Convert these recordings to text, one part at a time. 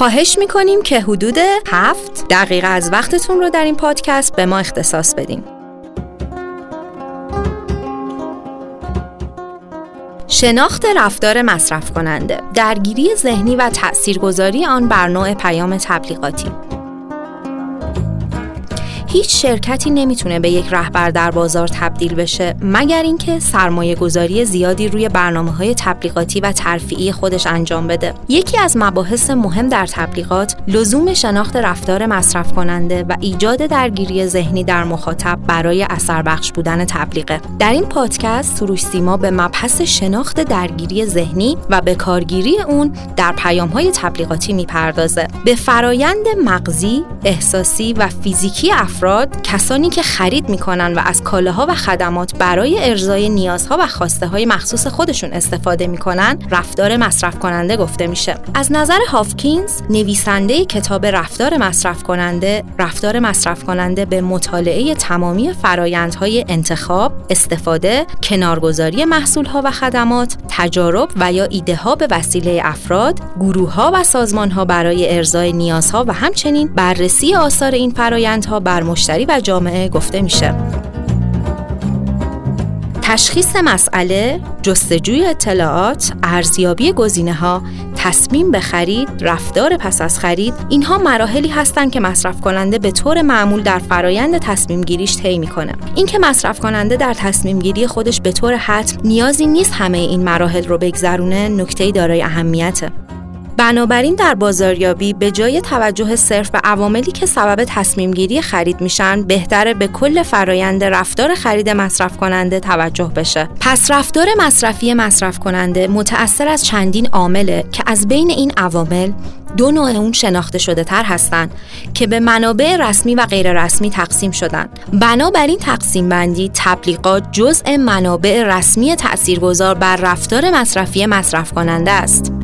خواهش می‌کنیم که حدود هفت دقیقه از وقتتون رو در این پادکست به ما اختصاص بدیم. شناخت رفتار مصرف کننده درگیری ذهنی و تاثیرگذاری آن بر نوع پیام تبلیغاتی هیچ شرکتی نمی‌تونه به یک رهبر در بازار تبدیل بشه مگر اینکه سرمایه گذاری زیادی روی برنامه های تبلیغاتی و ترفیعی خودش انجام بده. یکی از مباحث مهم در تبلیغات لزوم شناخت رفتار مصرف کننده و ایجاد درگیری ذهنی در مخاطب برای اثر بخش بودن تبلیغه. در این پادکست سروش سیما به مبحث شناخت درگیری ذهنی و به کارگیری اون در پیام های تبلیغاتی می‌پردازه. به فرایند مغزی، احساسی و فیزیکی کسانی که خرید می‌کنن و از کالاها و خدمات برای ارزای نیازها و خواسته های مخصوص خودشون استفاده می‌کنن رفتار مصرف کننده گفته میشه. از نظر هافکینز نویسنده کتاب رفتار مصرف کننده رفتار مصرف کننده به مطالعه تمامی فرایندهای انتخاب استفاده کنارگذاری محصولها و خدمات تجارب و یا ایده ها به وسیله افراد گروه ها و سازمان ها برای ارزای نیازها و همچنین بررسی آثار این فرایندها بر مشتری و جامعه گفته میشه. تشخیص مسئله، جستجوی اطلاعات، ارزیابی گزینه ها، تصمیم به خرید، رفتار پس از خرید، اینها مراحلی هستند که مصرف کننده به طور معمول در فرایند تصمیم گیریش طی می‌کنه. اینکه مصرف کننده در تصمیم گیری خودش به طور حتم نیازی نیست همه این مراحل رو بگذرونه، نکته دارای اهمیته. بنابراین در بازاریابی به جای توجه صرف به عواملی که سبب تصمیم گیری خرید میشن بهتره به کل فرایند رفتار خرید مصرف کننده توجه بشه. پس رفتار مصرفی مصرف کننده متأثر از چندین عامله که از بین این عوامل دو نوع اون شناخته شده تر هستند که به منابع رسمی و غیر رسمی تقسیم شدن. بنابراین تقسیم بندی تبلیغات جزء منابع رسمی تاثیرگذار بر رفتار مصرفی مصرف کننده است.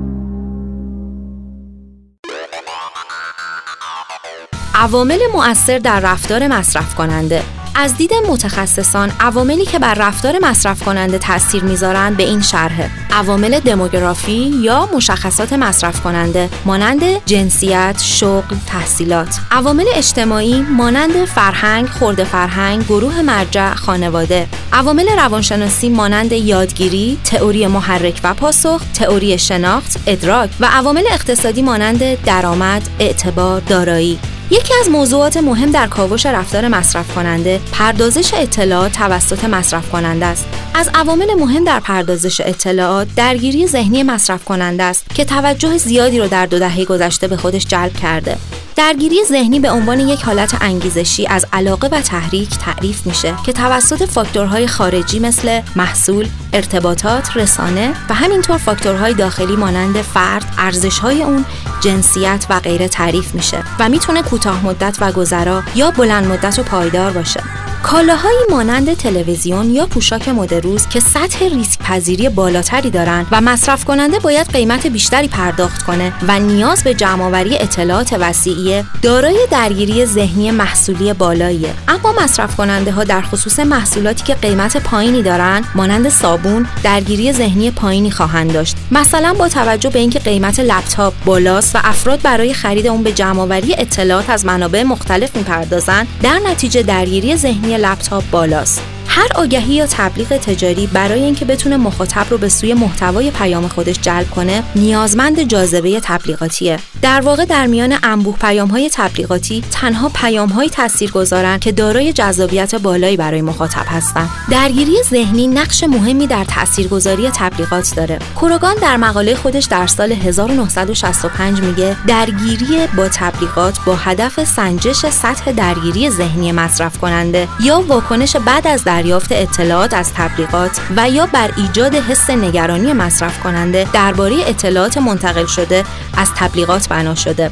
عوامل مؤثر در رفتار مصرف کننده. از دید متخصصان عواملی که بر رفتار مصرف کننده تاثیر می‌ذارند به این شرحه. عوامل دموگرافی یا مشخصات مصرف کننده مانند جنسیت، شغل، تحصیلات. عوامل اجتماعی مانند فرهنگ، خورده فرهنگ، گروه مرجع، خانواده. عوامل روانشناسی مانند یادگیری، تئوری محرک و پاسخ، تئوری شناخت، ادراک. و عوامل اقتصادی مانند درآمد، اعتبار، دارایی. یکی از موضوعات مهم در کاوش رفتار مصرف کننده پردازش اطلاعات توسط مصرف کننده است. از عوامل مهم در پردازش اطلاعات درگیری ذهنی مصرف کننده است که توجه زیادی را در دو دهه گذشته به خودش جلب کرده. درگیری ذهنی به عنوان یک حالت انگیزشی از علاقه و تحریک تعریف میشه که توسط فاکتورهای خارجی مثل محصول، ارتباطات، رسانه و همینطور فاکتورهای داخلی مانند فرد، ارزشهای اون، جنسیت و غیره تعریف میشه و می‌تونه کوتاه مدت و گذرا یا بلند مدت و پایدار باشه. کالاهایی مانند تلویزیون یا پوشاک مد روز که سطح ریسک پذیری بالاتری دارند و مصرف کننده باید قیمت بیشتری پرداخت کنه و نیاز به جمعآوری اطلاعات وسیعی دارای درگیری ذهنی محصولی بالاییه. اما مصرف کننده ها در خصوص محصولاتی که قیمت پایینی دارند مانند صابون درگیری ذهنی پایینی خواهند داشت. مثلا با توجه به اینکه قیمت لپتاپ بالاست و افراد برای خرید اون به جمعآوری اطلاعات از منابع مختلف می‌پردازند در نتیجه درگیری ذهنی لپتاپ بالاست. هر آگهی یا تبلیغ تجاری برای اینکه بتونه مخاطب رو به سوی محتوای پیام خودش جلب کنه نیازمند جاذبه تبلیغاتیه. در واقع در میان انبوه پیام های تبلیغاتی تنها پیام های تاثیر گذارن که دارای جذابیت بالایی برای مخاطب هستند درگیری ذهنی نقش مهمی در تاثیرگذاری تبلیغات داره. کوروگان در مقاله خودش در سال 1965 میگه درگیری با تبلیغات با هدف سنجش سطح درگیری ذهنی مصرف کننده یا واکنش بعد از دریافت اطلاعات از تبلیغات و یا بر ایجاد حس نگرانی مصرف کننده درباره اطلاعات منتقل شده از تبلیغات بنا شده.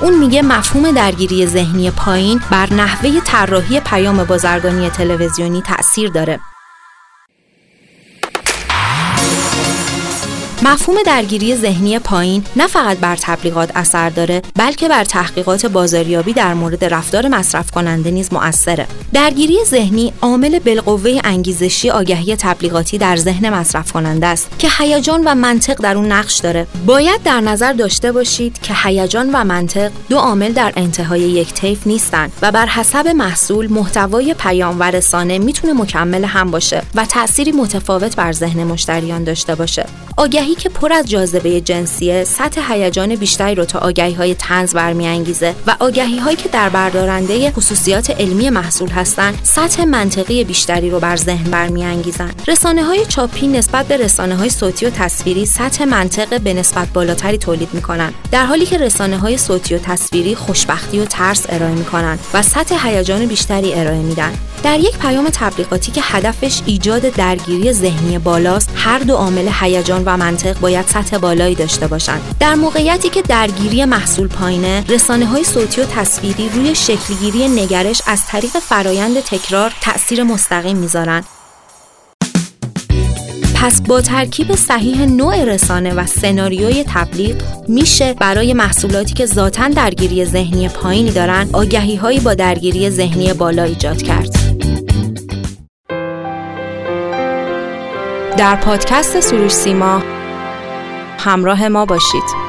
اون میگه مفهوم درگیری ذهنی پایین بر نحوه طراحی پیام بازرگانی تلویزیونی تاثیر داره. مفهوم درگیری ذهنی پایین نه فقط بر تبلیغات اثر داره بلکه بر تحقیقات بازاریابی در مورد رفتار مصرف کننده نیز مؤثره. درگیری ذهنی عامل بالقوه انگیزشی آگهی تبلیغاتی در ذهن مصرف کننده است که هیجان و منطق در اون نقش داره. باید در نظر داشته باشید که هیجان و منطق دو عامل در انتهای یک طیف نیستند و بر حسب محصول محتوای پیام و رسانه می‌تونه مکمل هم باشه و تأثیری متفاوت بر ذهن مشتریان داشته باشه. آگهی که پر از جاذبه جنسیه سطح هیجان بیشتری رو تا آگهی های تنز برمیانگیزه و آگهی هایی که در بردارنده خصوصیات علمی محصول هستند سطح منطقی بیشتری رو بر ذهن برمیانگیزن. رسانه های چاپی نسبت به رسانه های صوتی و تصویری سطح منطق به نسبت بالاتری تولید می‌کنن در حالی که رسانه های صوتی و تصویری خوشبختی و ترس ارائه می‌کنن و سطح هیجان بیشتری ارائه میدن. در یک پیام تبلیغاتی که هدفش ایجاد درگیری ذهنی بالاست هر دو عامل هیجان و منطق باید سطح بالایی داشته باشند در موقعیتی که درگیری محصول پایینه رسانه های صوتی و تصویری روی شکلگیری نگرش از طریق فرایند تکرار تاثیر مستقیم می‌ذارن پس با ترکیب صحیح نوع رسانه و سناریوی تبلیغ میشه برای محصولاتی که ذاتا درگیری ذهنی پایینی دارن آگهی هایی با درگیری ذهنی بالا ایجاد کرد. در پادکست سروش سیما همراه ما باشید.